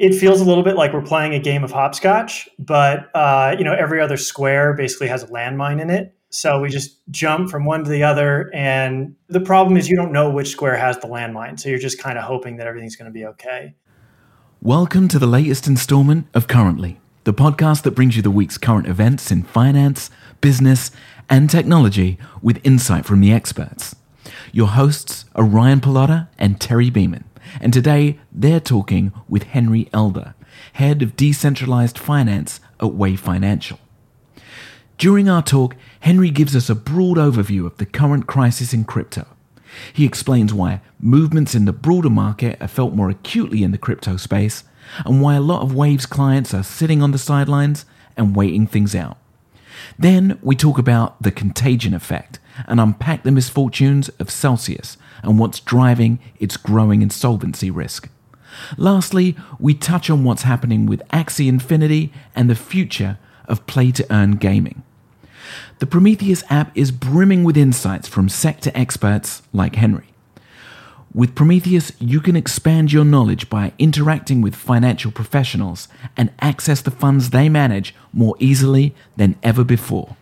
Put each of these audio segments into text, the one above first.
it feels a little bit like we're playing a game of hopscotch, but uh, you know every other square basically has a landmine in it. So we just jump from one to the other, and the problem is you don't know which square has the landmine, so you're just kind of hoping that everything's going to be okay. Welcome to the latest installment of Currently, the podcast that brings you the week's current events in finance, business, and technology with insight from the experts. Your hosts are Ryan Pallotta and Terry Beeman. And today they're talking with Henry Elder, head of decentralized finance at Wave Financial. During our talk, Henry gives us a broad overview of the current crisis in crypto. He explains why movements in the broader market are felt more acutely in the crypto space and why a lot of Wave's clients are sitting on the sidelines and waiting things out. Then we talk about the contagion effect and unpack the misfortunes of Celsius and what's driving its growing insolvency risk. Lastly, we touch on what's happening with Axie Infinity and the future of play to earn gaming. The Prometheus app is brimming with insights from sector experts like Henry. With Prometheus, you can expand your knowledge by interacting with financial professionals and access the funds they manage more easily than ever before.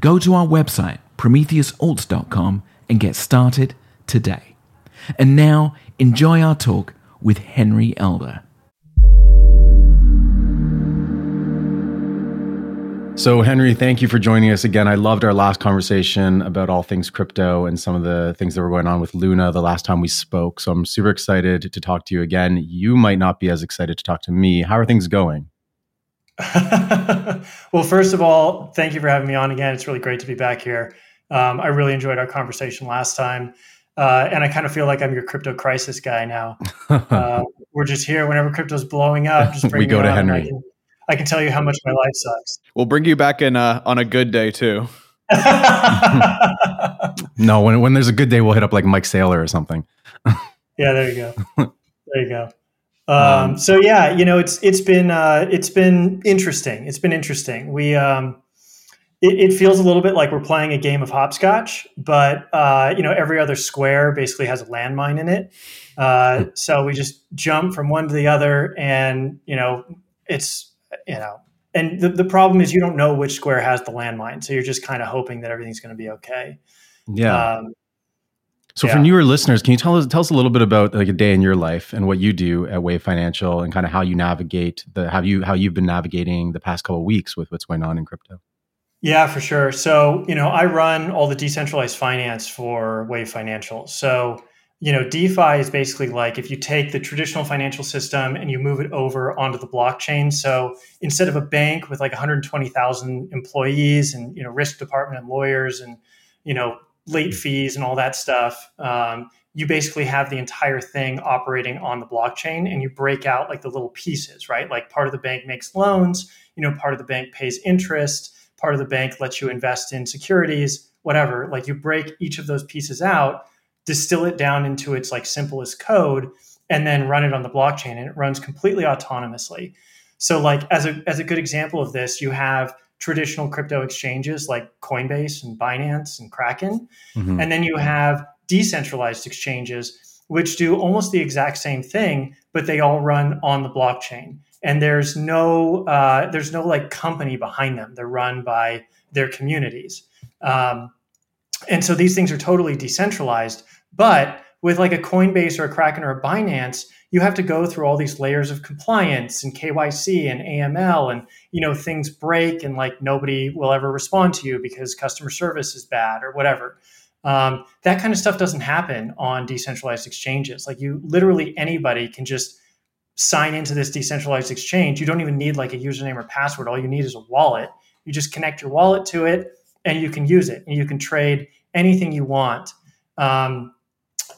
Go to our website, prometheusalts.com, and get started today. And now, enjoy our talk with Henry Elder. So, Henry, thank you for joining us again. I loved our last conversation about all things crypto and some of the things that were going on with Luna the last time we spoke. So, I'm super excited to talk to you again. You might not be as excited to talk to me. How are things going? well, first of all, thank you for having me on again. It's really great to be back here. Um, I really enjoyed our conversation last time. Uh, and I kind of feel like I'm your crypto crisis guy now. Uh, we're just here whenever crypto's blowing up. Just we go to Henry. I can, I can, tell you how much my life sucks. We'll bring you back in uh, on a good day too. no, when when there's a good day, we'll hit up like Mike Saylor or something. yeah, there you go. There you go. Um, um, so yeah, you know, it's it's been uh, it's been interesting. It's been interesting. We um, it, it, feels a little bit like we're playing a game of hopscotch, but uh, you know every other square basically has a landmine in it. Uh, so we just jump from one to the other, and you know it's you know, and the, the problem is you don't know which square has the landmine, so you're just kind of hoping that everything's going to be okay. Yeah. Um, so yeah. for newer listeners, can you tell us tell us a little bit about like a day in your life and what you do at Wave Financial and kind of how you navigate the how you how you've been navigating the past couple weeks with what's going on in crypto? Yeah, for sure. So, you know, I run all the decentralized finance for Wave Financial. So, you know, DeFi is basically like if you take the traditional financial system and you move it over onto the blockchain. So instead of a bank with like 120,000 employees and, you know, risk department and lawyers and, you know, late fees and all that stuff, um, you basically have the entire thing operating on the blockchain and you break out like the little pieces, right? Like part of the bank makes loans, you know, part of the bank pays interest part of the bank lets you invest in securities, whatever. Like you break each of those pieces out, distill it down into its like simplest code, and then run it on the blockchain, and it runs completely autonomously. So, like as a as a good example of this, you have traditional crypto exchanges like Coinbase and Binance and Kraken, mm-hmm. and then you have decentralized exchanges which do almost the exact same thing, but they all run on the blockchain and there's no uh, there's no like company behind them. They're run by their communities, um, and so these things are totally decentralized. But with like a Coinbase or a Kraken or a Binance, you have to go through all these layers of compliance and KYC and AML, and you know things break and like nobody will ever respond to you because customer service is bad or whatever. Um, that kind of stuff doesn't happen on decentralized exchanges. Like you, literally anybody can just sign into this decentralized exchange, you don't even need like a username or password. All you need is a wallet. You just connect your wallet to it and you can use it and you can trade anything you want. Um,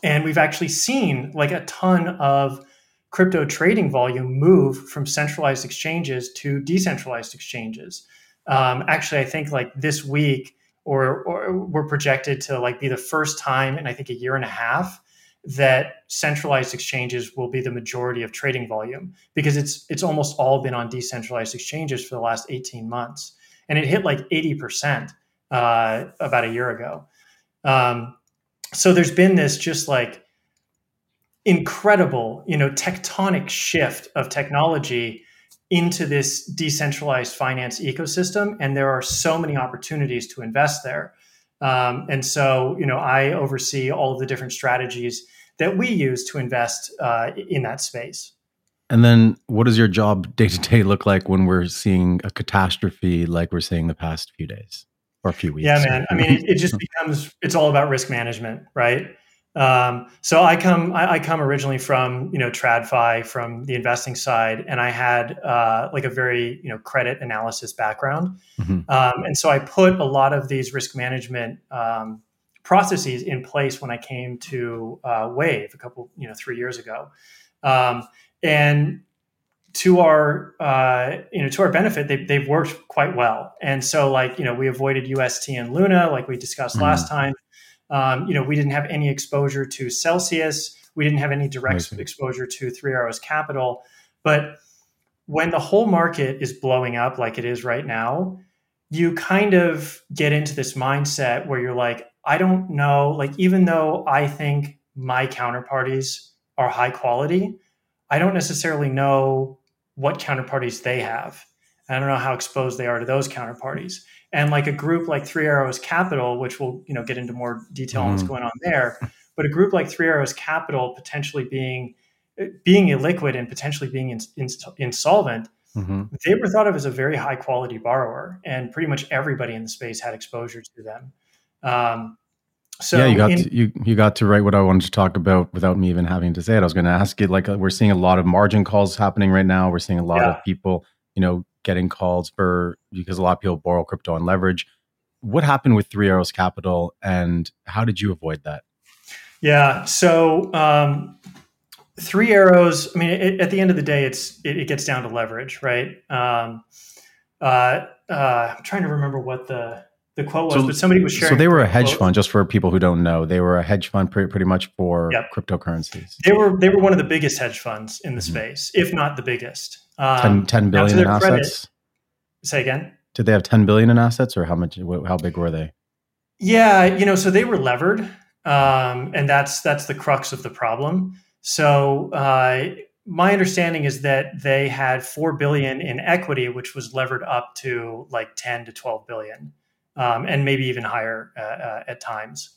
and we've actually seen like a ton of crypto trading volume move from centralized exchanges to decentralized exchanges. Um, actually, I think like this week, or, or we're projected to like be the first time in I think a year and a half that centralized exchanges will be the majority of trading volume because it's it's almost all been on decentralized exchanges for the last 18 months and it hit like 80% uh, about a year ago um, so there's been this just like incredible, you know, tectonic shift of technology into this decentralized finance ecosystem, and there are so many opportunities to invest there. Um, and so, you know, I oversee all of the different strategies that we use to invest uh, in that space. And then, what does your job day to day look like when we're seeing a catastrophe like we're seeing the past few days or a few weeks? Yeah, man. I mean, it, it just becomes it's all about risk management, right? Um, so I come I, I, come originally from you know TradFi from the investing side, and I had uh, like a very you know credit analysis background, mm-hmm. um, and so I put a lot of these risk management um, processes in place when I came to uh, Wave a couple you know three years ago, um, and to our uh, you know to our benefit they, they've worked quite well and so like you know we avoided ust and luna like we discussed mm-hmm. last time um, you know, we didn't have any exposure to Celsius. We didn't have any direct exposure to Three Arrows Capital. But when the whole market is blowing up like it is right now, you kind of get into this mindset where you're like, I don't know, like, even though I think my counterparties are high quality, I don't necessarily know what counterparties they have. I don't know how exposed they are to those counterparties and like a group like Three Arrows Capital, which we'll you know get into more detail mm-hmm. on what's mm-hmm. going on there, but a group like Three Arrows Capital potentially being being illiquid and potentially being in, in, insolvent, mm-hmm. they were thought of as a very high quality borrower, and pretty much everybody in the space had exposure to them. Um, so yeah, you got in, to, you you got to write what I wanted to talk about without me even having to say it. I was going to ask you like uh, we're seeing a lot of margin calls happening right now. We're seeing a lot yeah. of people, you know, getting calls for because a lot of people borrow crypto on leverage. What happened with Three Arrows Capital, and how did you avoid that? Yeah, so um, Three Arrows. I mean, it, at the end of the day, it's it, it gets down to leverage, right? Um, uh, uh, I'm trying to remember what the the quote was, so, but somebody was sharing. So they were a hedge quote. fund, just for people who don't know. They were a hedge fund pretty, pretty much for yep. cryptocurrencies. They were they were one of the biggest hedge funds in the mm-hmm. space, if not the biggest. Um, 10, 10 billion in assets. Credit, say again. Did they have 10 billion in assets, or how much? How big were they? Yeah, you know, so they were levered, um, and that's that's the crux of the problem. So uh, my understanding is that they had four billion in equity, which was levered up to like 10 to 12 billion um, and maybe even higher uh, uh, at times.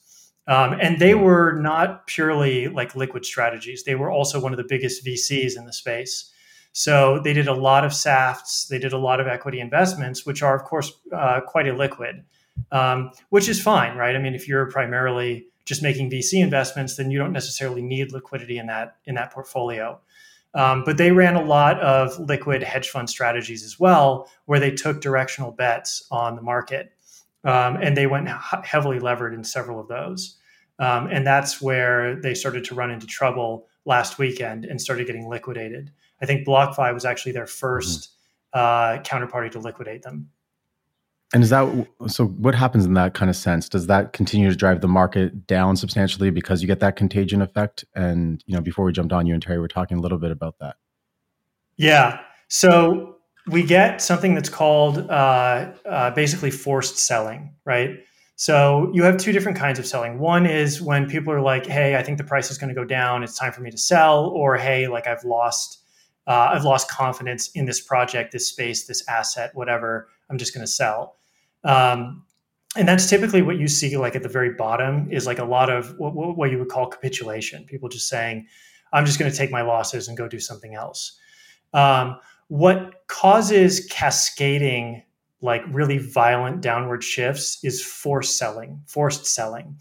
Um, and they were not purely like liquid strategies. They were also one of the biggest VCs in the space. So they did a lot of SAFTs, they did a lot of equity investments, which are, of course, uh, quite illiquid, um, which is fine, right? I mean, if you're primarily just making VC investments, then you don't necessarily need liquidity in that in that portfolio. Um, but they ran a lot of liquid hedge fund strategies as well, where they took directional bets on the market. Um, and they went heavily levered in several of those. Um, and that's where they started to run into trouble last weekend and started getting liquidated. I think BlockFi was actually their 1st mm-hmm. uh, counterparty to liquidate them. And is that so? What happens in that kind of sense? Does that continue to drive the market down substantially because you get that contagion effect? And you know, before we jumped on, you and Terry were talking a little bit about that. Yeah. So we get something that's called uh, uh, basically forced selling, right? So you have two different kinds of selling. One is when people are like, "Hey, I think the price is going to go down. It's time for me to sell," or "Hey, like I've lost, uh, I've lost confidence in this project, this space, this asset, whatever. I'm just going to sell." Um, and that's typically what you see, like at the very bottom, is like a lot of what, what you would call capitulation. People just saying, "I'm just going to take my losses and go do something else." Um, what causes cascading like really violent downward shifts is forced selling forced selling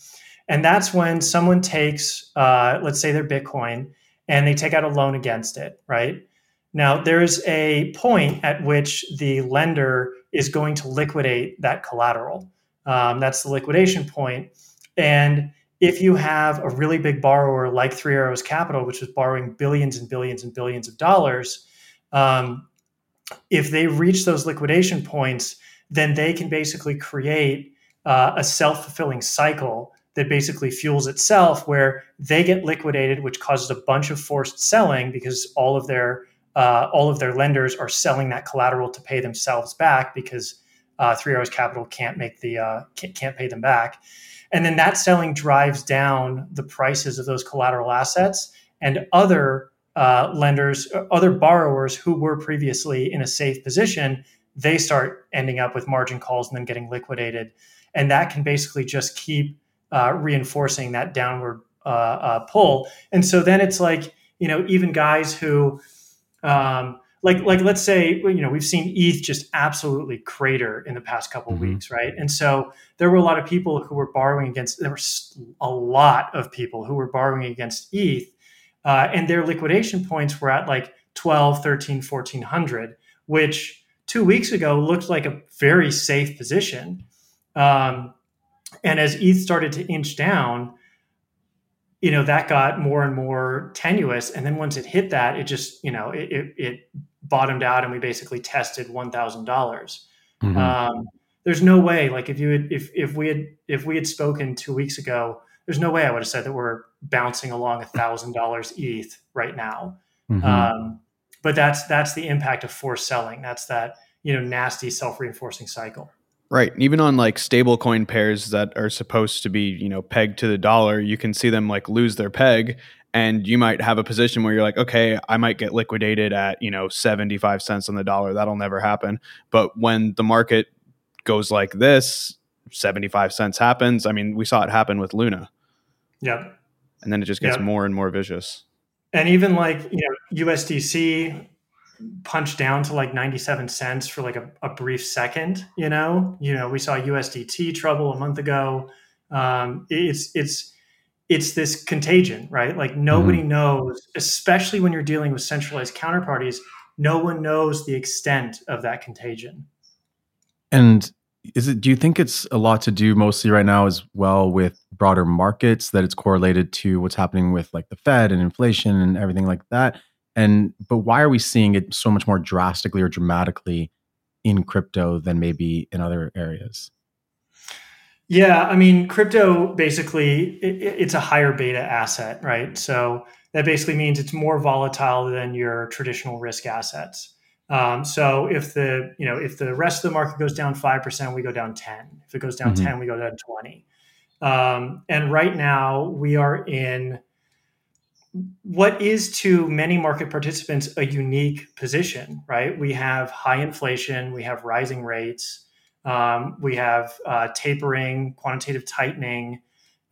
and that's when someone takes uh, let's say their bitcoin and they take out a loan against it right now there's a point at which the lender is going to liquidate that collateral um, that's the liquidation point. and if you have a really big borrower like three arrows capital which is borrowing billions and billions and billions of dollars um, if they reach those liquidation points, then they can basically create uh, a self fulfilling cycle that basically fuels itself, where they get liquidated, which causes a bunch of forced selling because all of their uh, all of their lenders are selling that collateral to pay themselves back because uh, Three Arrows Capital can't make the uh, can't, pay them back, and then that selling drives down the prices of those collateral assets, and other uh, lenders, uh, other borrowers who were previously in a safe position, they start ending up with margin calls and then getting liquidated. And that can basically just keep uh, reinforcing that downward pull. And so then it's like, you know, even guys who, um, like, like let's say, you know, we've seen ETH just absolutely crater in the past couple mm-hmm. weeks, right? And so there were a lot of people who were borrowing against. There were a lot of people who were borrowing against ETH uh, and their liquidation points were at like 12 13 1400 which two weeks ago looked like a very safe position um, and as eth started to inch down you know that got more and more tenuous and then once it hit that it just you know it, it, it bottomed out and we basically tested $1000 mm-hmm. um, there's no way like if you had if, if we had if we had spoken two weeks ago there's no way I would have said that we're bouncing along a thousand dollars ETH right now. Mm-hmm. Um, but that's that's the impact of forced selling. That's that you know nasty self reinforcing cycle. Right. Even on like stable coin pairs that are supposed to be, you know, pegged to the dollar, you can see them like lose their peg and you might have a position where you're like, okay, I might get liquidated at, you know, 75 cents on the dollar. That'll never happen. But when the market goes like this, 75 cents happens. I mean, we saw it happen with Luna. Yep. And then it just gets yep. more and more vicious. And even like, you know, USDC punched down to like 97 cents for like a, a brief second, you know, you know, we saw USDT trouble a month ago. Um, it's, it's, it's this contagion, right? Like nobody mm-hmm. knows, especially when you're dealing with centralized counterparties, no one knows the extent of that contagion. And is it do you think it's a lot to do mostly right now as well with broader markets that it's correlated to what's happening with like the fed and inflation and everything like that and but why are we seeing it so much more drastically or dramatically in crypto than maybe in other areas yeah i mean crypto basically it, it's a higher beta asset right so that basically means it's more volatile than your traditional risk assets um, so if the you know if the rest of the market goes down five percent, we go down ten. If it goes down mm-hmm. ten, we go down twenty. Um, and right now we are in what is to many market participants a unique position. Right? We have high inflation, we have rising rates, um, we have uh, tapering, quantitative tightening,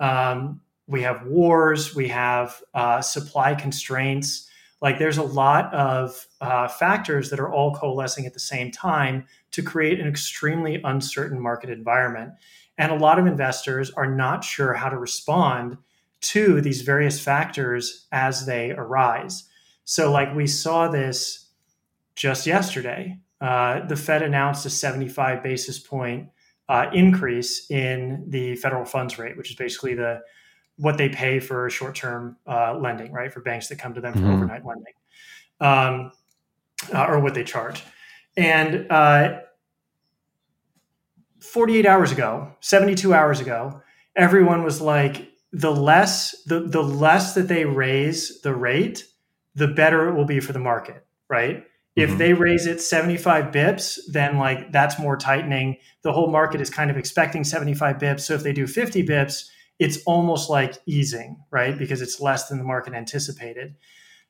um, we have wars, we have uh, supply constraints like there's a lot of uh, factors that are all coalescing at the same time to create an extremely uncertain market environment and a lot of investors are not sure how to respond to these various factors as they arise so like we saw this just yesterday uh, the fed announced a 75 basis point uh, increase in the federal funds rate which is basically the what they pay for short-term uh, lending, right? For banks that come to them for mm-hmm. overnight lending, um, uh, or what they charge. And uh, 48 hours ago, 72 hours ago, everyone was like, the less the the less that they raise the rate, the better it will be for the market, right? If mm-hmm. they raise it 75 bips, then like that's more tightening. The whole market is kind of expecting 75 bips. So if they do 50 bips, it's almost like easing, right? Because it's less than the market anticipated.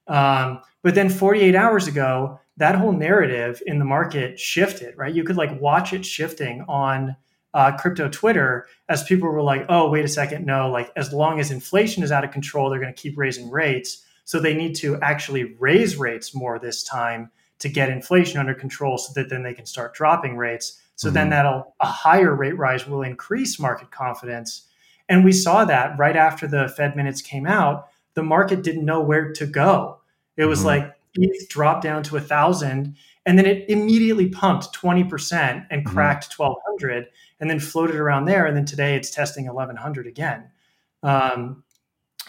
Um, but then 48 hours ago, that whole narrative in the market shifted, right? You could like watch it shifting on uh, crypto Twitter as people were like, oh, wait a second, no, like as long as inflation is out of control, they're going to keep raising rates. So they need to actually raise rates more this time to get inflation under control so that then they can start dropping rates. So mm-hmm. then that'll a higher rate rise will increase market confidence and we saw that right after the Fed minutes came out, the market didn't know where to go. It was mm-hmm. like ETH dropped down to a thousand, and then it immediately pumped 20% and mm-hmm. cracked mm-hmm. 1200 and then floated around there. And then today it's testing 1100 again. Um,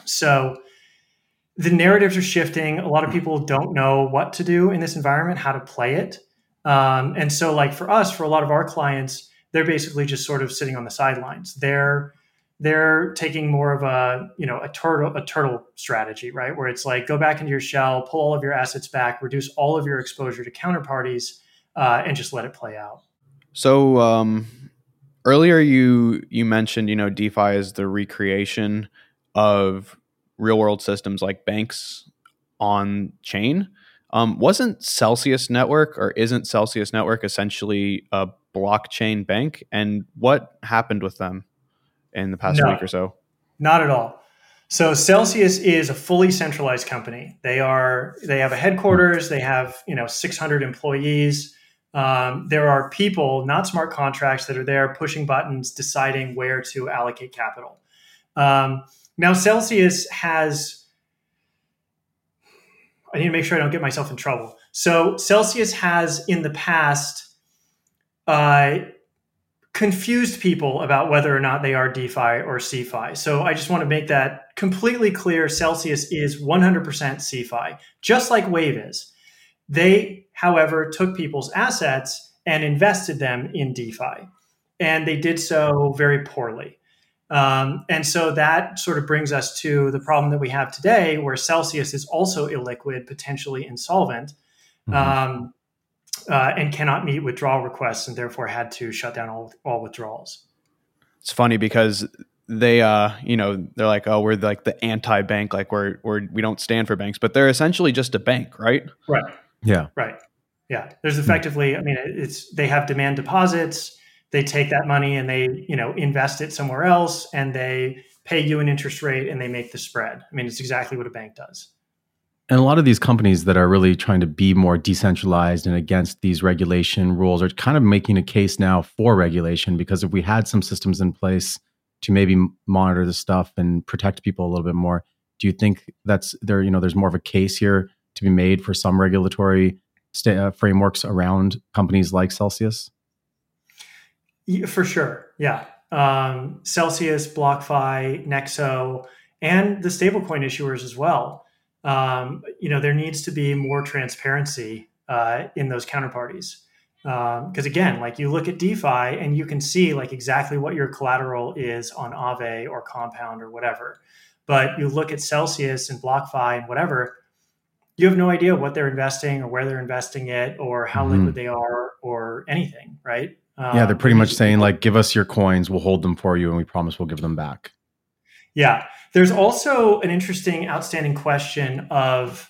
so the narratives are shifting. A lot of people don't know what to do in this environment, how to play it. Um, and so, like for us, for a lot of our clients, they're basically just sort of sitting on the sidelines. They're they're taking more of a you know a turtle a turtle strategy right where it's like go back into your shell pull all of your assets back reduce all of your exposure to counterparties uh, and just let it play out so um, earlier you you mentioned you know defi is the recreation of real world systems like banks on chain. Um, wasn't Celsius Network or isn't Celsius Network essentially a blockchain bank? And what happened with them in the past no, week or so? Not at all. So Celsius is a fully centralized company. They are they have a headquarters. They have you know 600 employees. Um, there are people, not smart contracts, that are there pushing buttons, deciding where to allocate capital. Um, now Celsius has. I need to make sure I don't get myself in trouble. So Celsius has in the past uh, confused people about whether or not they are DeFi or CeFi. So I just want to make that completely clear. Celsius is 100% CeFi, just like Wave is. They, however, took people's assets and invested them in DeFi. And they did so very poorly. Um, and so that sort of brings us to the problem that we have today, where Celsius is also illiquid, potentially insolvent. Mm-hmm. Um, uh, and cannot meet withdrawal requests and therefore had to shut down all, all withdrawals. It's funny because they uh you know they're like oh we're like the anti-bank like we're, we're we don't stand for banks but they're essentially just a bank right? Right. Yeah. Right. Yeah. There's effectively i mean it's they have demand deposits they take that money and they you know invest it somewhere else and they pay you an interest rate and they make the spread. I mean it's exactly what a bank does and a lot of these companies that are really trying to be more decentralized and against these regulation rules are kind of making a case now for regulation because if we had some systems in place to maybe monitor the stuff and protect people a little bit more, do you think that's there? You know, there's more of a case here to be made for some regulatory st- uh, frameworks around companies like Celsius. For sure, yeah. Um, Celsius, BlockFi, Nexo, and the stablecoin issuers as well um, you know, there needs to be more transparency uh, in those counterparties. Because um, again, like you look at DeFi and you can see like exactly what your collateral is on Aave or Compound or whatever. But you look at Celsius and BlockFi and whatever, you have no idea what they're investing or where they're investing it or how mm-hmm. liquid they are or anything, right? Um, yeah, they're pretty much saying like, give us your coins, we'll hold them for you, and we promise we'll give them back. Yeah. There's also an interesting outstanding question of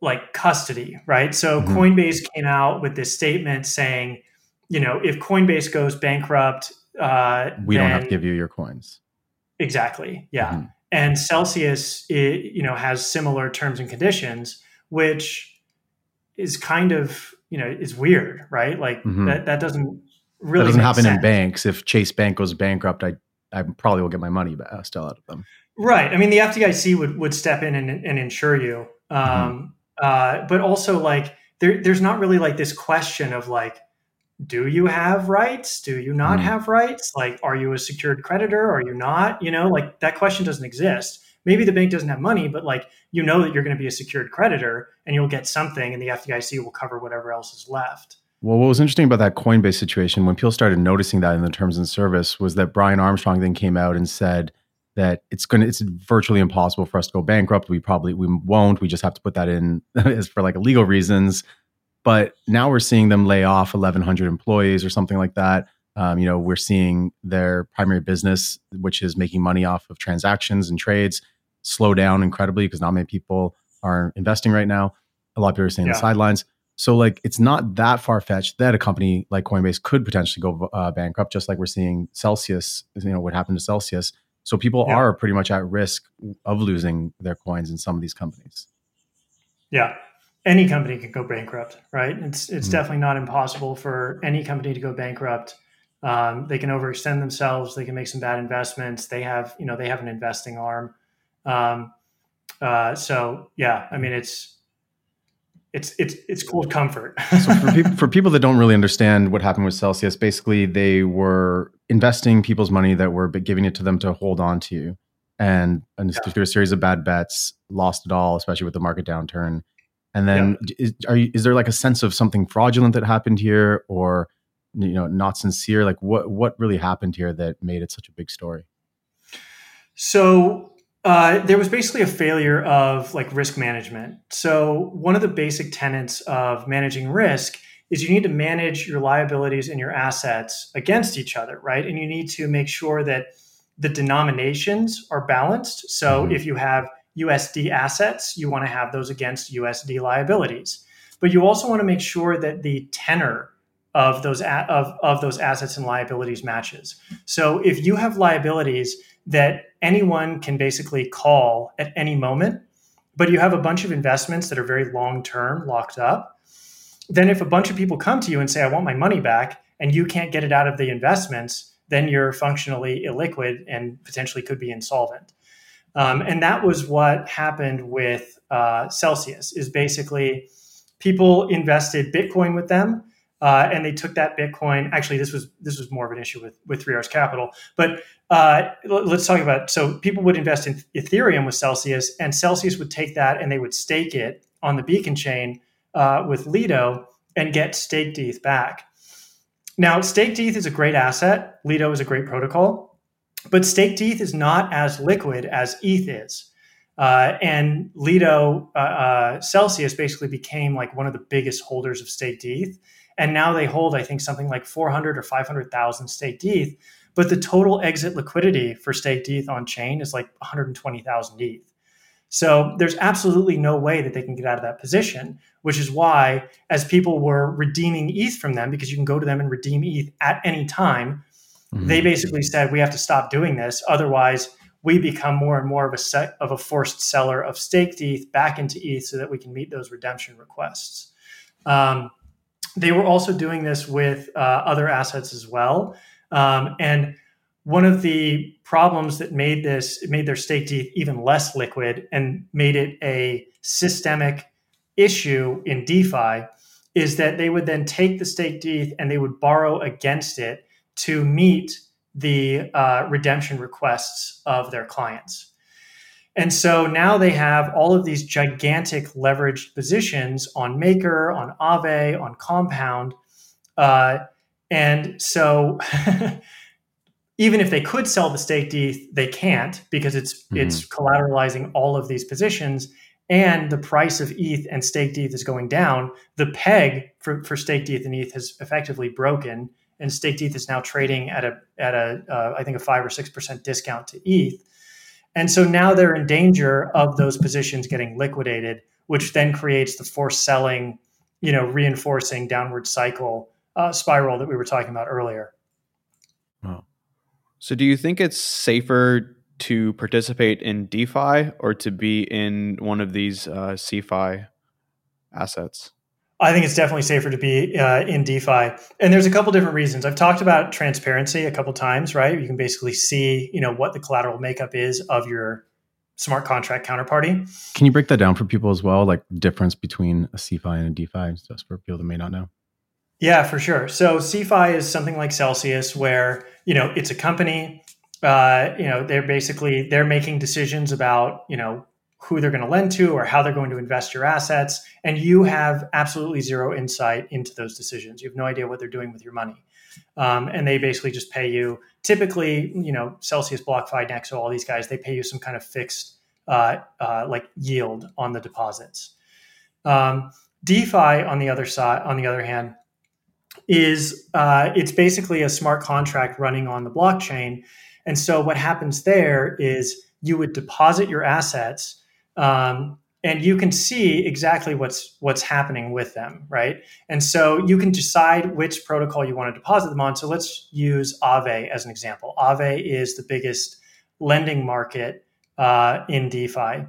like custody, right? So mm-hmm. Coinbase came out with this statement saying, you know, if Coinbase goes bankrupt, uh, we don't have to give you your coins. Exactly. Yeah. Mm-hmm. And Celsius, it, you know, has similar terms and conditions, which is kind of, you know, is weird, right? Like mm-hmm. that, that doesn't really that doesn't happen sense. in banks. If Chase Bank goes bankrupt, I I probably will get my money back, uh, still out of them. Right. I mean, the FDIC would would step in and, and insure you, um, mm-hmm. uh, but also like there, there's not really like this question of like, do you have rights? Do you not mm-hmm. have rights? Like, are you a secured creditor? Are you not? You know, like that question doesn't exist. Maybe the bank doesn't have money, but like you know that you're going to be a secured creditor and you'll get something, and the FDIC will cover whatever else is left. Well, what was interesting about that Coinbase situation when people started noticing that in the terms and service was that Brian Armstrong then came out and said that it's going to it's virtually impossible for us to go bankrupt. We probably we won't. We just have to put that in as for like legal reasons. But now we're seeing them lay off 1,100 employees or something like that. Um, you know, we're seeing their primary business, which is making money off of transactions and trades, slow down incredibly because not many people are investing right now. A lot of people are staying yeah. on the sidelines. So like it's not that far fetched that a company like Coinbase could potentially go uh, bankrupt, just like we're seeing Celsius. You know what happened to Celsius. So people yeah. are pretty much at risk of losing their coins in some of these companies. Yeah, any company can go bankrupt, right? It's it's mm-hmm. definitely not impossible for any company to go bankrupt. Um, they can overextend themselves. They can make some bad investments. They have you know they have an investing arm. Um, uh, so yeah, I mean it's it's it's it's cold comfort. so for people, for people that don't really understand what happened with Celsius, basically they were investing people's money that were giving it to them to hold on to, and, and yeah. through a series of bad bets, lost it all, especially with the market downturn. And then yeah. is, are you, is there like a sense of something fraudulent that happened here, or you know not sincere? Like what what really happened here that made it such a big story? So uh, there was basically a failure of like risk management. So one of the basic tenets of managing risk is you need to manage your liabilities and your assets against each other, right? And you need to make sure that the denominations are balanced. So mm-hmm. if you have USD assets, you want to have those against USD liabilities. But you also want to make sure that the tenor of those a- of, of those assets and liabilities matches. So if you have liabilities that anyone can basically call at any moment, but you have a bunch of investments that are very long term locked up, then if a bunch of people come to you and say, I want my money back, and you can't get it out of the investments, then you're functionally illiquid and potentially could be insolvent. Um, and that was what happened with uh, Celsius. Is basically people invested Bitcoin with them, uh, and they took that Bitcoin. Actually, this was this was more of an issue with with Three Arrows Capital. But uh, let's talk about. So people would invest in Ethereum with Celsius, and Celsius would take that and they would stake it on the Beacon chain uh, with Lido and get staked ETH back. Now, staked ETH is a great asset. Lido is a great protocol, but staked ETH is not as liquid as ETH is. Uh, and Lido uh, uh, Celsius basically became like one of the biggest holders of staked ETH. And now they hold, I think, something like 400 or 500,000 staked ETH. But the total exit liquidity for staked ETH on chain is like 120,000 ETH. So there's absolutely no way that they can get out of that position, which is why, as people were redeeming ETH from them, because you can go to them and redeem ETH at any time, mm-hmm. they basically said we have to stop doing this. Otherwise, we become more and more of a set of a forced seller of staked ETH back into ETH so that we can meet those redemption requests. Um, they were also doing this with uh, other assets as well. Um, and one of the problems that made this made their staked ETH even less liquid and made it a systemic issue in DeFi is that they would then take the staked ETH and they would borrow against it to meet the uh, redemption requests of their clients. And so now they have all of these gigantic leveraged positions on Maker, on Aave, on Compound. Uh, and so even if they could sell the staked ETH, they can't because it's mm-hmm. it's collateralizing all of these positions and the price of ETH and staked ETH is going down. The peg for, for staked ETH and ETH has effectively broken, and staked ETH is now trading at a at a uh, I think a five or six percent discount to ETH. And so now they're in danger of those positions getting liquidated, which then creates the forced selling, you know, reinforcing downward cycle uh, spiral that we were talking about earlier. Wow. So, do you think it's safer to participate in DeFi or to be in one of these uh, CeFi assets? I think it's definitely safer to be uh, in DeFi, and there's a couple different reasons. I've talked about transparency a couple times, right? You can basically see, you know, what the collateral makeup is of your smart contract counterparty. Can you break that down for people as well, like difference between a CeFi and a DeFi, just for people that may not know? Yeah, for sure. So CeFi is something like Celsius, where you know it's a company. Uh, you know, they're basically they're making decisions about you know who they're going to lend to or how they're going to invest your assets. And you have absolutely zero insight into those decisions. You have no idea what they're doing with your money. Um, and they basically just pay you typically, you know, Celsius, BlockFi, Nexo, all these guys, they pay you some kind of fixed uh, uh, like yield on the deposits. Um, DeFi on the other side, on the other hand, is uh, it's basically a smart contract running on the blockchain. And so what happens there is you would deposit your assets um, and you can see exactly what's what's happening with them, right? And so you can decide which protocol you want to deposit them on. So let's use Aave as an example. Aave is the biggest lending market uh, in DeFi,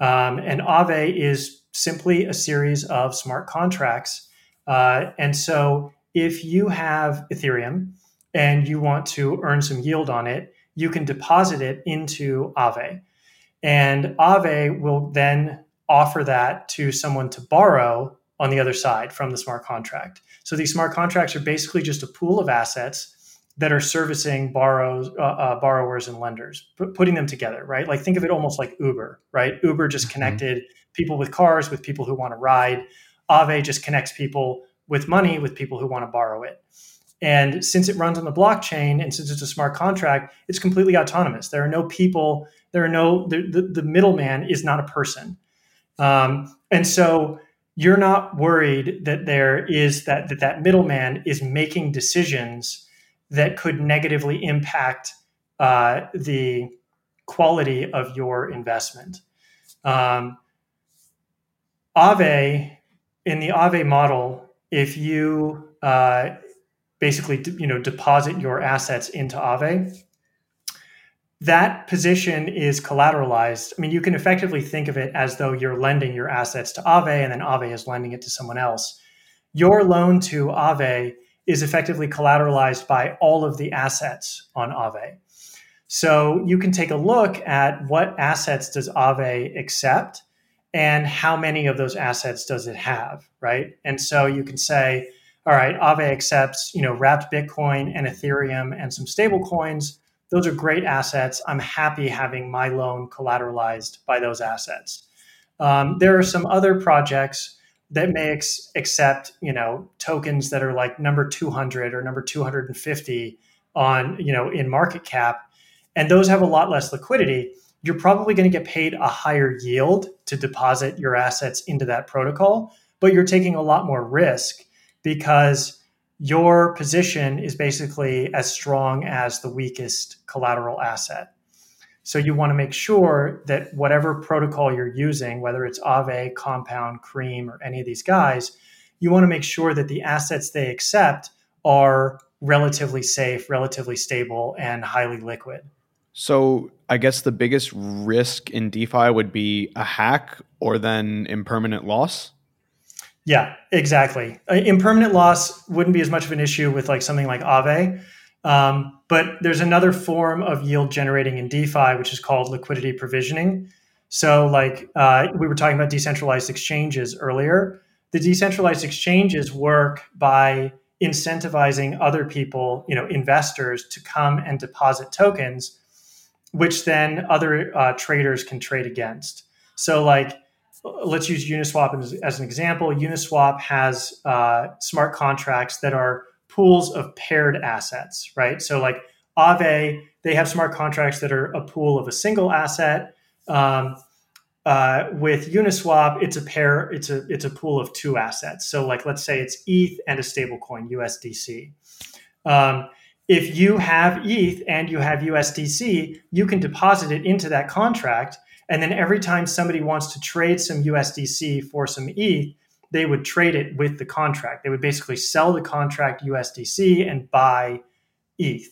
um, and Aave is simply a series of smart contracts. Uh, and so if you have Ethereum and you want to earn some yield on it, you can deposit it into Aave. And Aave will then offer that to someone to borrow on the other side from the smart contract. So these smart contracts are basically just a pool of assets that are servicing borrows, uh, uh, borrowers and lenders, p- putting them together, right? Like think of it almost like Uber, right? Uber just mm-hmm. connected people with cars with people who want to ride. Aave just connects people with money with people who want to borrow it. And since it runs on the blockchain and since it's a smart contract, it's completely autonomous. There are no people, there are no, the, the, the middleman is not a person. Um, and so you're not worried that there is that, that that middleman is making decisions that could negatively impact uh, the quality of your investment. Um, in the Aave model, if you uh, basically you know deposit your assets into Aave, that position is collateralized. I mean, you can effectively think of it as though you're lending your assets to Aave and then Aave is lending it to someone else. Your loan to Aave is effectively collateralized by all of the assets on Aave. So you can take a look at what assets does Aave accept and how many of those assets does it have, right? And so you can say, all right, Aave accepts, you know, wrapped Bitcoin and Ethereum and some stable coins. Those are great assets. I'm happy having my loan collateralized by those assets. Um, there are some other projects that may ex- accept, you know, tokens that are like number 200 or number 250 on, you know, in market cap, and those have a lot less liquidity. You're probably going to get paid a higher yield to deposit your assets into that protocol, but you're taking a lot more risk because your position is basically as strong as the weakest collateral asset. So you want to make sure that whatever protocol you're using, whether it's Aave, Compound, Cream, or any of these guys, you want to make sure that the assets they accept are relatively safe, relatively stable, and highly liquid. So I guess the biggest risk in DeFi would be a hack or then impermanent loss. Yeah, exactly. Impermanent loss wouldn't be as much of an issue with like something like Aave um, but there's another form of yield generating in DeFi, which is called liquidity provisioning. So, like uh, we were talking about decentralized exchanges earlier, the decentralized exchanges work by incentivizing other people, you know, investors to come and deposit tokens, which then other uh, traders can trade against. So, like, let's use Uniswap as, as an example. Uniswap has uh, smart contracts that are pools of paired assets, right? So like Aave, they have smart contracts that are a pool of a single asset. Um, uh, with Uniswap, it's a pair, it's a it's a pool of two assets. So like let's say it's ETH and a stablecoin USDC. Um, if you have ETH and you have USDC, you can deposit it into that contract, and then every time somebody wants to trade some USDC for some ETH, they would trade it with the contract. They would basically sell the contract USDC and buy ETH.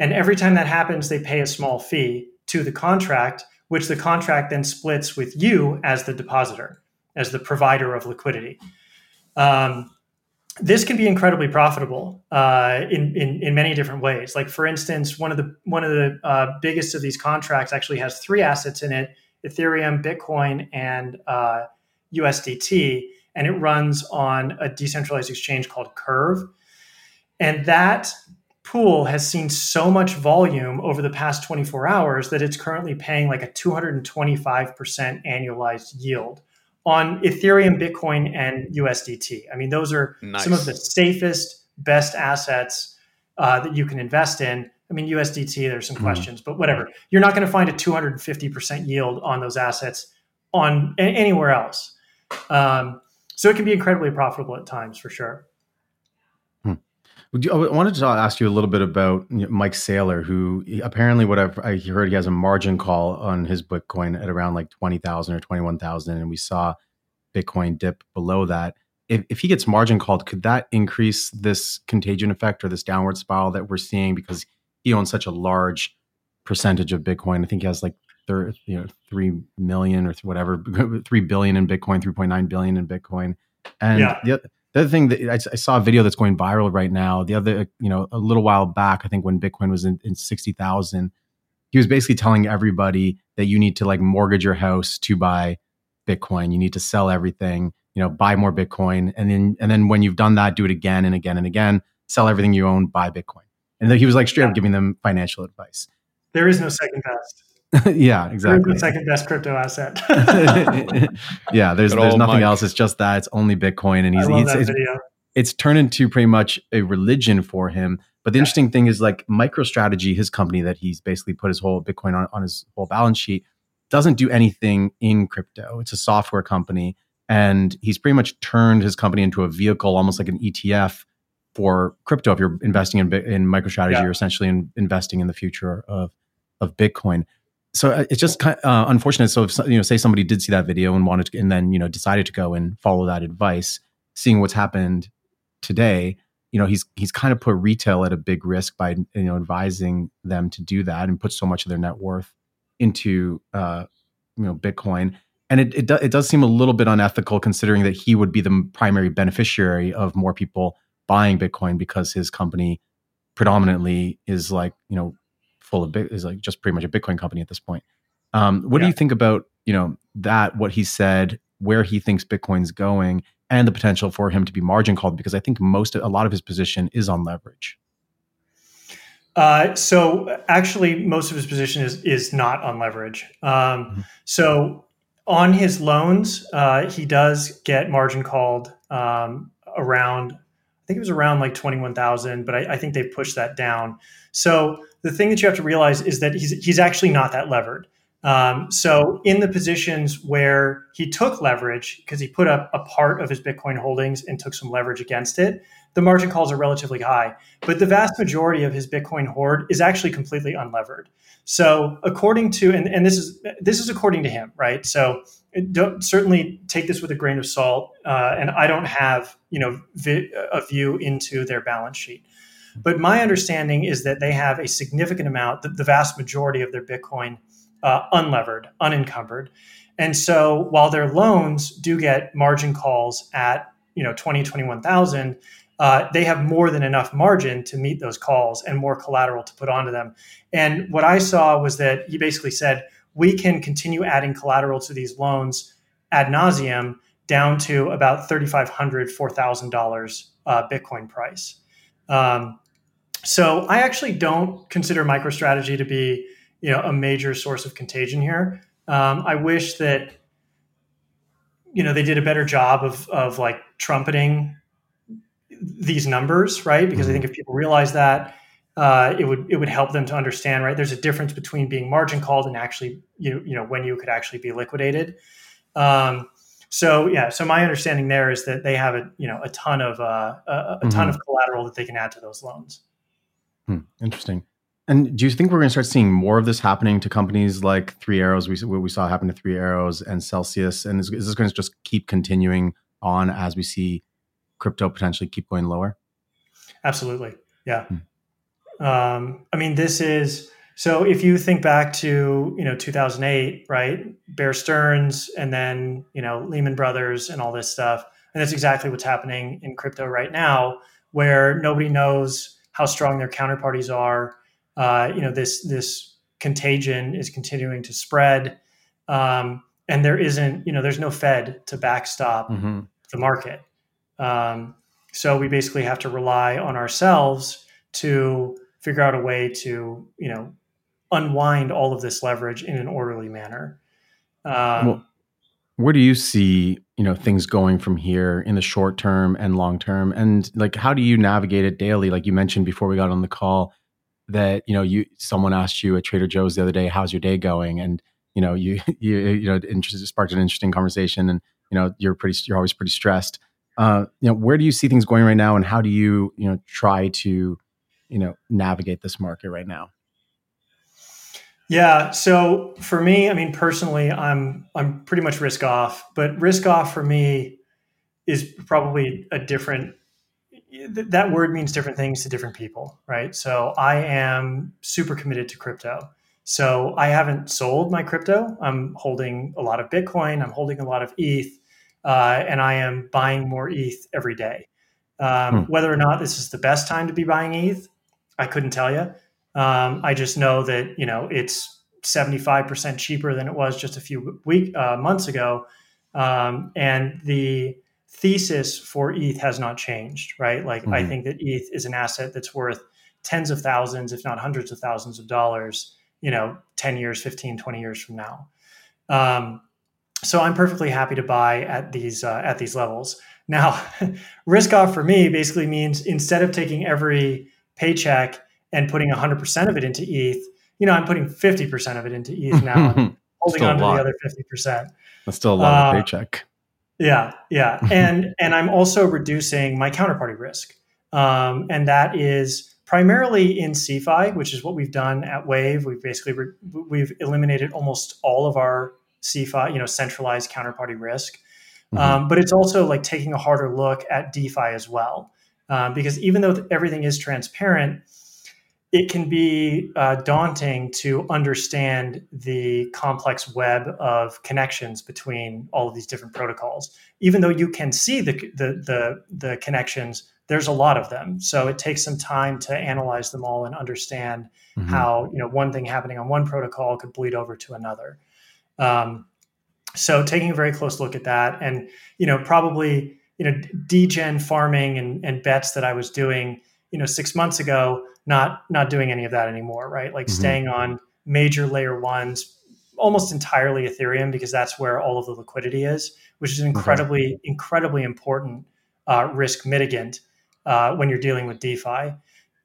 And every time that happens, they pay a small fee to the contract, which the contract then splits with you as the depositor, as the provider of liquidity. Um, this can be incredibly profitable uh, in, in, in many different ways. Like for instance, one of the one of the uh, biggest of these contracts actually has three assets in it: Ethereum, Bitcoin, and uh, USDT and it runs on a decentralized exchange called Curve. And that pool has seen so much volume over the past 24 hours that it's currently paying like a 225% annualized yield on Ethereum, Bitcoin, and USDT. I mean, those are nice. some of the safest, best assets uh, that you can invest in. I mean, USDT, there's some mm. questions, but whatever. You're not going to find a 250% yield on those assets on anywhere else. Um, so it can be incredibly profitable at times for sure. Hmm. I wanted to ask you a little bit about Mike Saylor, who apparently, what I've I heard, he has a margin call on his Bitcoin at around like twenty thousand or twenty one thousand, and we saw Bitcoin dip below that. If, if he gets margin called, could that increase this contagion effect or this downward spiral that we're seeing because he owns such a large percentage of Bitcoin? I think he has like thir- you know three million or whatever, three billion in Bitcoin, three point nine billion in Bitcoin, and yeah. the, the other thing that I, I, saw a video that's going viral right now. The other, you know, a little while back, I think when Bitcoin was in, in sixty thousand, he was basically telling everybody that you need to like mortgage your house to buy Bitcoin. You need to sell everything, you know, buy more Bitcoin, and then and then when you've done that, do it again and again and again. Sell everything you own, buy Bitcoin. And he was like straight yeah. up giving them financial advice. There is no second best. yeah, exactly. The second best crypto asset. yeah, there's there's nothing Mike. else. It's just that. It's only Bitcoin, and he's, he's it's, it's, turned into pretty much a religion for him. But the yeah. interesting thing is, like MicroStrategy, his company that he's basically put his whole Bitcoin on, on his whole balance sheet, doesn't do anything in crypto. It's a software company, and he's pretty much turned his company into a vehicle, almost like an ETF, for crypto if you're investing in in MicroStrategy yeah. you're essentially in, investing in the future of of bitcoin. So uh, it's just kind of, uh, unfortunate. So if you know say somebody did see that video and wanted to and then you know decided to go and follow that advice seeing what's happened today you know he's he's kind of put retail at a big risk by you know advising them to do that and put so much of their net worth into uh, you know bitcoin. And it it, do, it does seem a little bit unethical considering that he would be the primary beneficiary of more people buying bitcoin because his company predominantly is like you know full of is like just pretty much a bitcoin company at this point um, what yeah. do you think about you know that what he said where he thinks bitcoin's going and the potential for him to be margin called because I think most a lot of his position is on leverage. Uh, so actually, most of his position is is not on leverage. Um, mm-hmm. So on his loans, uh, he does get margin called um, around. Think it was around like twenty one thousand, but I, I think they've pushed that down. So the thing that you have to realize is that he's he's actually not that levered. Um, so in the positions where he took leverage because he put up a part of his Bitcoin holdings and took some leverage against it, the margin calls are relatively high. But the vast majority of his Bitcoin hoard is actually completely unlevered. So according to and, and this is this is according to him, right? So don't certainly take this with a grain of salt. Uh, and I don't have you know vi- a view into their balance sheet. But my understanding is that they have a significant amount, the, the vast majority of their Bitcoin uh, unlevered, unencumbered. And so while their loans do get margin calls at, you know, 20, 21,000, uh, they have more than enough margin to meet those calls and more collateral to put onto them. And what I saw was that he basically said, we can continue adding collateral to these loans ad nauseum down to about $3,500, $4,000 uh, Bitcoin price. Um, so I actually don't consider MicroStrategy to be you know a major source of contagion here. Um, I wish that you know they did a better job of of like trumpeting these numbers, right? Because I mm-hmm. think if people realize that, uh, it would it would help them to understand, right? There's a difference between being margin called and actually you you know when you could actually be liquidated. Um, so yeah, so my understanding there is that they have a you know a ton of uh, a, a mm-hmm. ton of collateral that they can add to those loans. Hmm, interesting. And do you think we're going to start seeing more of this happening to companies like Three Arrows? We we saw happen to Three Arrows and Celsius, and is, is this going to just keep continuing on as we see crypto potentially keep going lower? Absolutely, yeah. Hmm. Um, I mean, this is so. If you think back to you know 2008, right? Bear Stearns, and then you know Lehman Brothers, and all this stuff, and that's exactly what's happening in crypto right now, where nobody knows how strong their counterparties are uh, you know this this contagion is continuing to spread, um, and there isn't you know there's no Fed to backstop mm-hmm. the market. Um, so we basically have to rely on ourselves to figure out a way to you know unwind all of this leverage in an orderly manner. Um, well, where do you see you know things going from here in the short term and long term and like how do you navigate it daily like you mentioned before we got on the call that you know you someone asked you at Trader Joe's the other day, "How's your day going?" and you know you you you know it sparked an interesting conversation, and you know you're pretty you're always pretty stressed. Uh, you know, where do you see things going right now, and how do you you know try to you know navigate this market right now? Yeah, so for me, I mean personally, I'm I'm pretty much risk off, but risk off for me is probably a different that word means different things to different people, right? So I am super committed to crypto. So I haven't sold my crypto. I'm holding a lot of Bitcoin. I'm holding a lot of ETH, uh, and I am buying more ETH every day. Um, hmm. Whether or not this is the best time to be buying ETH, I couldn't tell you. Um, I just know that you know it's 75% cheaper than it was just a few week uh, months ago, um, and the thesis for ETH has not changed, right? Like mm-hmm. I think that ETH is an asset that's worth tens of thousands, if not hundreds of thousands of dollars, you know, 10 years, 15, 20 years from now. Um, so I'm perfectly happy to buy at these uh, at these levels. Now, risk off for me basically means instead of taking every paycheck and putting 100% of it into ETH, you know, I'm putting 50% of it into ETH now, holding on to the other 50%. That's still a lot uh, of paycheck. Yeah, yeah, and and I'm also reducing my counterparty risk. um, and that is primarily in CeFi, which is what we've done at Wave. We've basically re- we've eliminated almost all of our CeFi, you know, centralized counterparty risk. Mm-hmm. Um, but it's also like taking a harder look at DeFi as well, um, because even though everything is transparent, it can be uh, daunting to understand the complex web of connections between all of these different protocols. Even though you can see the, the, the, the, connections, there's a lot of them. So it takes some time to analyze them all and understand mm-hmm. how you know one thing happening on one protocol could bleed over to another. Um, so taking a very close look at that, and you know probably you know degen farming and, and bets that I was doing you know six months ago not not doing any of that anymore right like mm-hmm. staying on major layer ones almost entirely ethereum because that's where all of the liquidity is which is incredibly okay. incredibly important uh, risk mitigant uh, when you're dealing with defi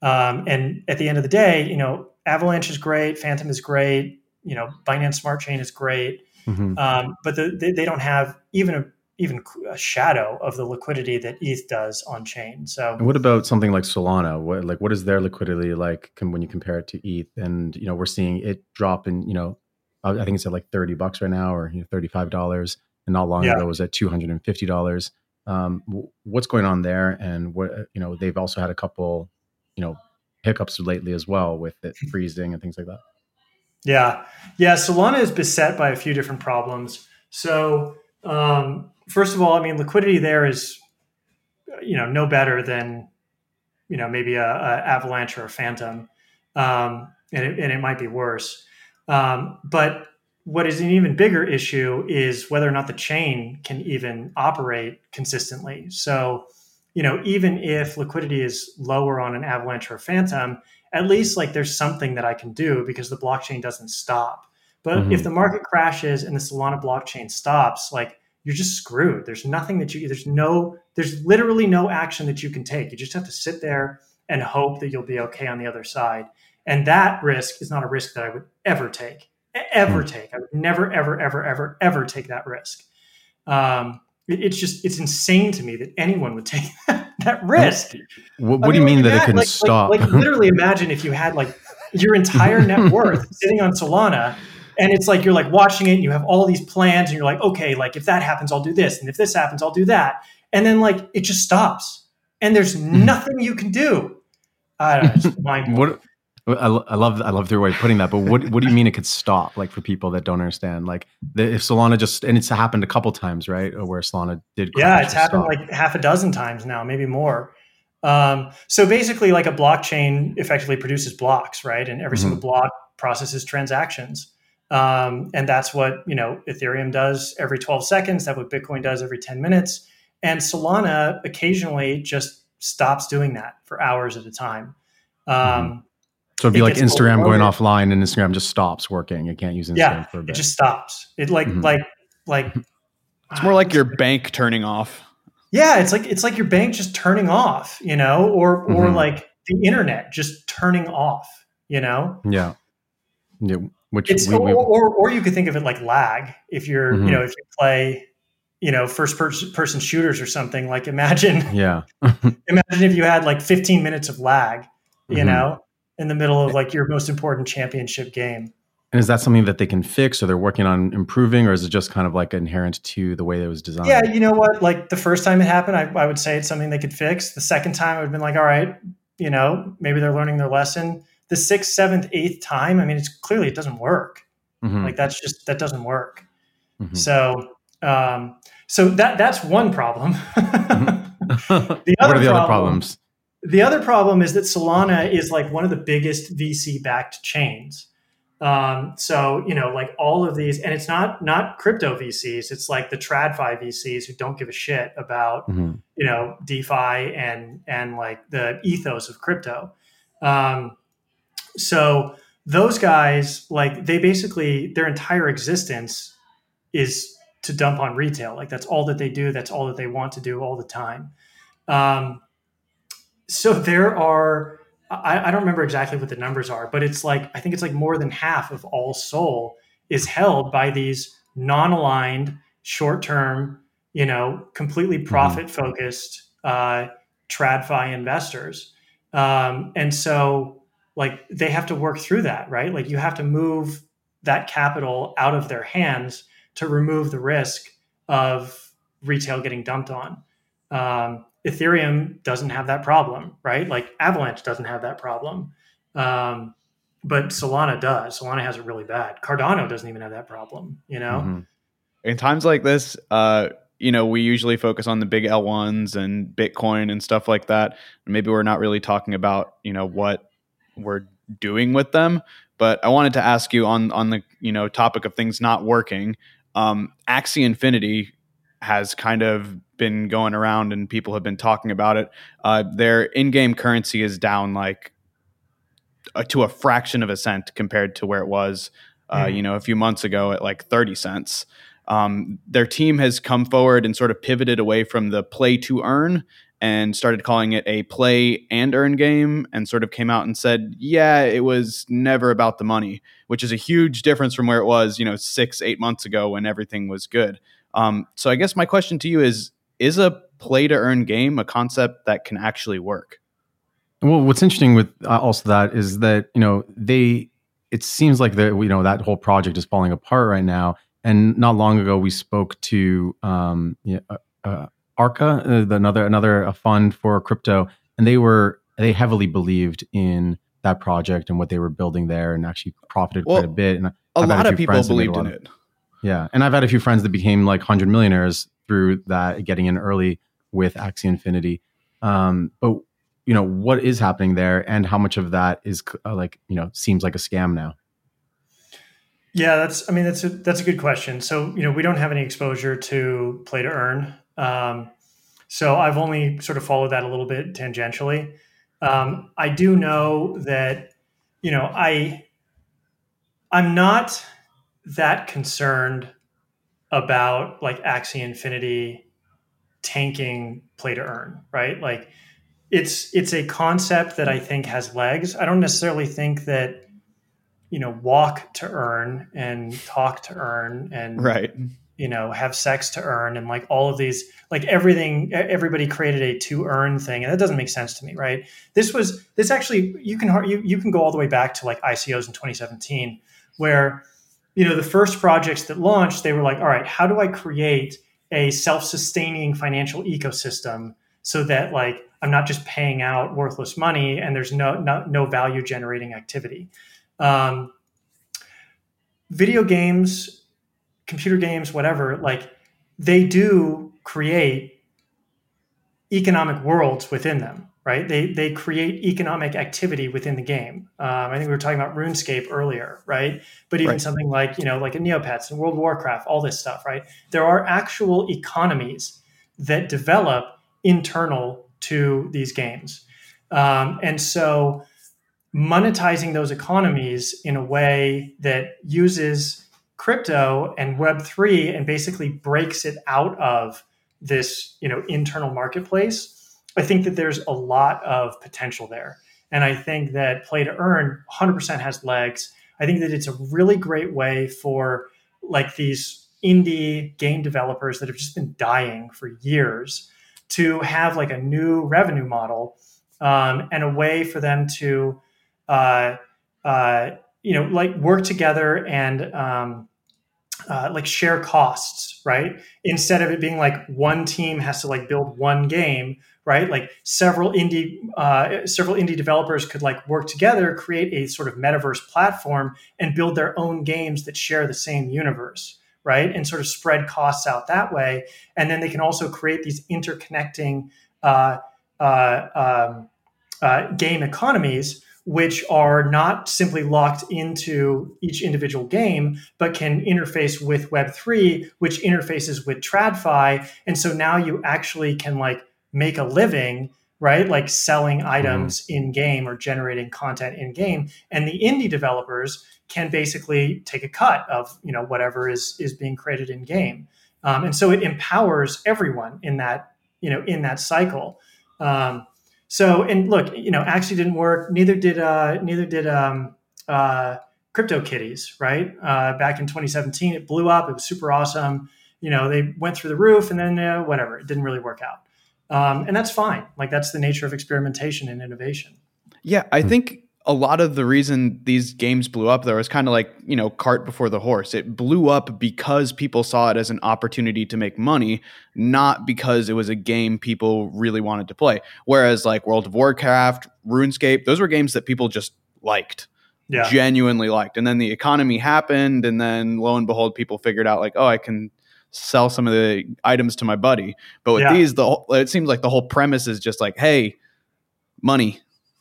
um, and at the end of the day you know avalanche is great Fantom is great you know binance smart chain is great mm-hmm. um, but the, they, they don't have even a even a shadow of the liquidity that ETH does on chain. So, and what about something like Solana? What like what is their liquidity like when you compare it to ETH? And you know, we're seeing it drop in. You know, I think it's at like thirty bucks right now, or you know, thirty five dollars, and not long yeah. ago it was at two hundred and fifty dollars. Um, what's going on there? And what you know, they've also had a couple, you know, hiccups lately as well with it freezing and things like that. Yeah, yeah. Solana is beset by a few different problems. So um, first of all, I mean, liquidity there is, you know, no better than, you know, maybe a, a Avalanche or a Fantom, um, and, it, and it might be worse. Um, but what is an even bigger issue is whether or not the chain can even operate consistently. So, you know, even if liquidity is lower on an Avalanche or a Fantom, at least like there's something that I can do because the blockchain doesn't stop. But mm-hmm. if the market crashes and the Solana blockchain stops, like you're just screwed. There's nothing that you, there's no, there's literally no action that you can take. You just have to sit there and hope that you'll be okay on the other side. And that risk is not a risk that I would ever take, ever mm. take. I would never, ever, ever, ever, ever take that risk. Um, it, it's just, it's insane to me that anyone would take that, that risk. What, what do you mean that it can like, stop? Like, like literally imagine if you had like your entire net worth sitting on Solana and it's like you're like watching it and you have all these plans and you're like okay like if that happens i'll do this and if this happens i'll do that and then like it just stops and there's mm-hmm. nothing you can do i don't know what I, love I love their way of putting that, but what what do you mean it could stop? Like for people that don't understand, like the, if Solana just and it's happened a couple times, right? Where Solana did, yeah, it's happened stop. like half a dozen times now, maybe more. Um, so basically, like a blockchain effectively produces blocks, right? And every mm-hmm. single block processes transactions. Um, and that's what you know Ethereum does every 12 seconds. That's what Bitcoin does every 10 minutes. And Solana occasionally just stops doing that for hours at a time. Um, mm-hmm. So it'd be it like Instagram going offline, and Instagram just stops working. It can't use Instagram yeah, for a bit. It just stops. It like mm-hmm. like like. It's more like your bank turning off. Yeah, it's like it's like your bank just turning off, you know, or or mm-hmm. like the internet just turning off, you know. Yeah. Yeah. Which it's, we, or, or, or you could think of it like lag. If you're, mm-hmm. you know, if you play, you know, first person shooters or something, like imagine, yeah, imagine if you had like 15 minutes of lag, you mm-hmm. know, in the middle of like your most important championship game. And is that something that they can fix or they're working on improving, or is it just kind of like inherent to the way it was designed? Yeah, you know what? Like the first time it happened, I, I would say it's something they could fix. The second time, I would have been like, all right, you know, maybe they're learning their lesson the sixth, seventh, eighth time, I mean, it's clearly it doesn't work. Mm-hmm. Like that's just that doesn't work. Mm-hmm. So, um, so that that's one problem. the what are the problem, other problems? The other problem is that Solana is like one of the biggest VC backed chains. Um, so you know, like all of these, and it's not not crypto VCs. It's like the TradFi VCs who don't give a shit about mm-hmm. you know DeFi and and like the ethos of crypto. Um, so those guys, like they basically their entire existence is to dump on retail. Like that's all that they do. That's all that they want to do all the time. Um, so there are, I, I, don't remember exactly what the numbers are, but it's like, I think it's like more than half of all SOL is held by these non aligned, short term, you know, completely profit focused, uh, TradFi investors. Um, and so, like, they have to work through that, right? Like, you have to move that capital out of their hands to remove the risk of retail getting dumped on. Um, Ethereum doesn't have that problem, right? Like Avalanche doesn't have that problem. Um, but Solana does. Solana has it really bad. Cardano doesn't even have that problem, you know? Mm-hmm. In times like this, uh, you know, we usually focus on the big L1s and Bitcoin and stuff like that. Maybe we're not really talking about, you know, what we're doing with them. But I wanted to ask you on on the, you know, topic of things not working. Um, Axie Infinity has kind of been going around and people have been talking about it. Uh, their in-game currency is down like uh, to a fraction of a cent compared to where it was, uh, mm. you know, a few months ago at like thirty cents. Um, their team has come forward and sort of pivoted away from the play to earn and started calling it a play and earn game and sort of came out and said, yeah, it was never about the money, which is a huge difference from where it was, you know, six, eight months ago when everything was good. Um, so I guess my question to you is is a play to earn game a concept that can actually work? Well, what's interesting with uh, also that is that you know they it seems like that you know that whole project is falling apart right now. And not long ago, we spoke to um, you know, uh, uh, Arca, uh, another another a fund for crypto, and they were they heavily believed in that project and what they were building there, and actually profited well, quite a bit. And a I've lot of people believed in it. Yeah, and I've had a few friends that became like hundred millionaires through that, getting in early with Axie Infinity. Um, but you know, what is happening there, and how much of that is uh, like you know seems like a scam now? Yeah, that's. I mean, that's a that's a good question. So you know, we don't have any exposure to play to earn. Um, so I've only sort of followed that a little bit tangentially. Um, I do know that you know I I'm not that concerned about like Axie Infinity tanking play to earn, right? Like it's it's a concept that I think has legs. I don't necessarily think that you know walk to earn and talk to earn and right you know have sex to earn and like all of these like everything everybody created a to earn thing and that doesn't make sense to me right this was this actually you can you, you can go all the way back to like icos in 2017 where you know, the first projects that launched, they were like, all right, how do I create a self-sustaining financial ecosystem so that like I'm not just paying out worthless money and there's no no, no value generating activity. Um, video games, computer games, whatever, like they do create economic worlds within them right? They they create economic activity within the game. Um, I think we were talking about RuneScape earlier, right? But even right. something like you know like a Neopets and World Warcraft, all this stuff, right? There are actual economies that develop internal to these games, um, and so monetizing those economies in a way that uses crypto and Web three and basically breaks it out of this you know internal marketplace I think that there's a lot of potential there. And I think that play to earn 100% has legs. I think that it's a really great way for like these indie game developers that have just been dying for years to have like a new revenue model um, and a way for them to, uh, uh, you know, like work together and um, uh, like share costs, right? Instead of it being like one team has to like build one game, right? Like several indie uh, several indie developers could like work together, create a sort of metaverse platform, and build their own games that share the same universe, right? And sort of spread costs out that way. And then they can also create these interconnecting uh, uh um, uh, game economies which are not simply locked into each individual game, but can interface with Web3, which interfaces with TradFi. And so now you actually can like make a living, right? Like selling items mm-hmm. in game or generating content in game. And the indie developers can basically take a cut of, you know, whatever is is being created in game. Um, and so it empowers everyone in that, you know, in that cycle. Um, so, and look, you know, Axie didn't work. Neither did uh, neither did um, uh, CryptoKitties. Right uh, back in 2017, it blew up. It was super awesome. You know, they went through the roof, and then uh, whatever, it didn't really work out. um, and that's fine. Like that's the nature of experimentation and innovation. Yeah, I think a lot of the reason these games blew up though is kind of like you know cart before the horse. It blew up because people saw it as an opportunity to make money not because it was a game people really wanted to play. Whereas like world of warcraft runescape those were games that people just liked. Yeah. genuinely liked. And then the economy happened and then lo and behold people figured out like oh i can sell some of the items to my buddy. But with Yeah. these the whole, it seems like the whole premise is just like hey money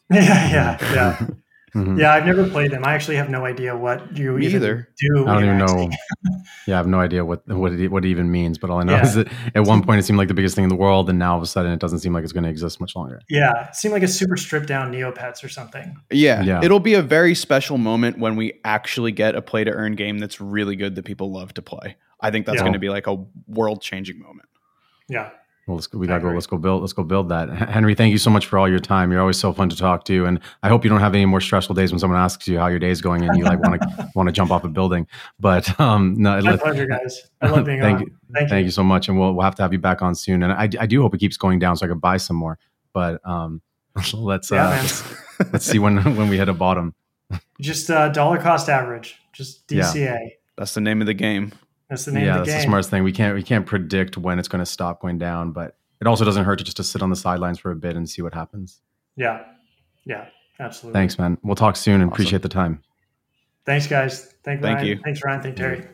yeah, yeah, yeah. Mhm. Yeah, I've never played them. I actually have no idea what you Me even either. do. I don't in even know. Yeah, I have no idea what what it, what it even means. But all I know Yeah. is that at one point it seemed like the biggest thing in the world, and now all of a sudden it doesn't seem like it's going to exist much longer. Yeah, it seemed like a super stripped down Neopets or something. Yeah, Yeah. It'll be a very special moment when we actually get a play to earn game that's really good that people love to play. I think that's Yeah. going to be like a world changing moment. Yeah. Well, let's, go, we gotta go. Let's go build. Let's go build that. Henry, thank you so much for all your time. You're always so fun to talk to, and I hope you don't have any more stressful days when someone asks you how your day's going and you like want to want to jump off a building. But um, no, My let- pleasure, guys. I love being Thank on. you. Thank you. thank you so much, and we'll we'll have to have you back on soon. And I, I do hope it keeps going down so I can buy some more. But um, let's Yeah, uh, man. let's see when when we hit a bottom. Just uh, dollar cost average. Just Yeah. DCA. That's the name of the game. That's the name yeah, of the that's game. the smartest thing. We can't we can't predict when it's going to stop going down, but it also doesn't hurt to just to sit on the sidelines for a bit and see what happens. Yeah. Yeah. Absolutely. Thanks, man. We'll talk soon and Awesome. appreciate the time. Thanks, guys. Thank, Thank Ryan. you. Thanks, Ryan. Thank Terry.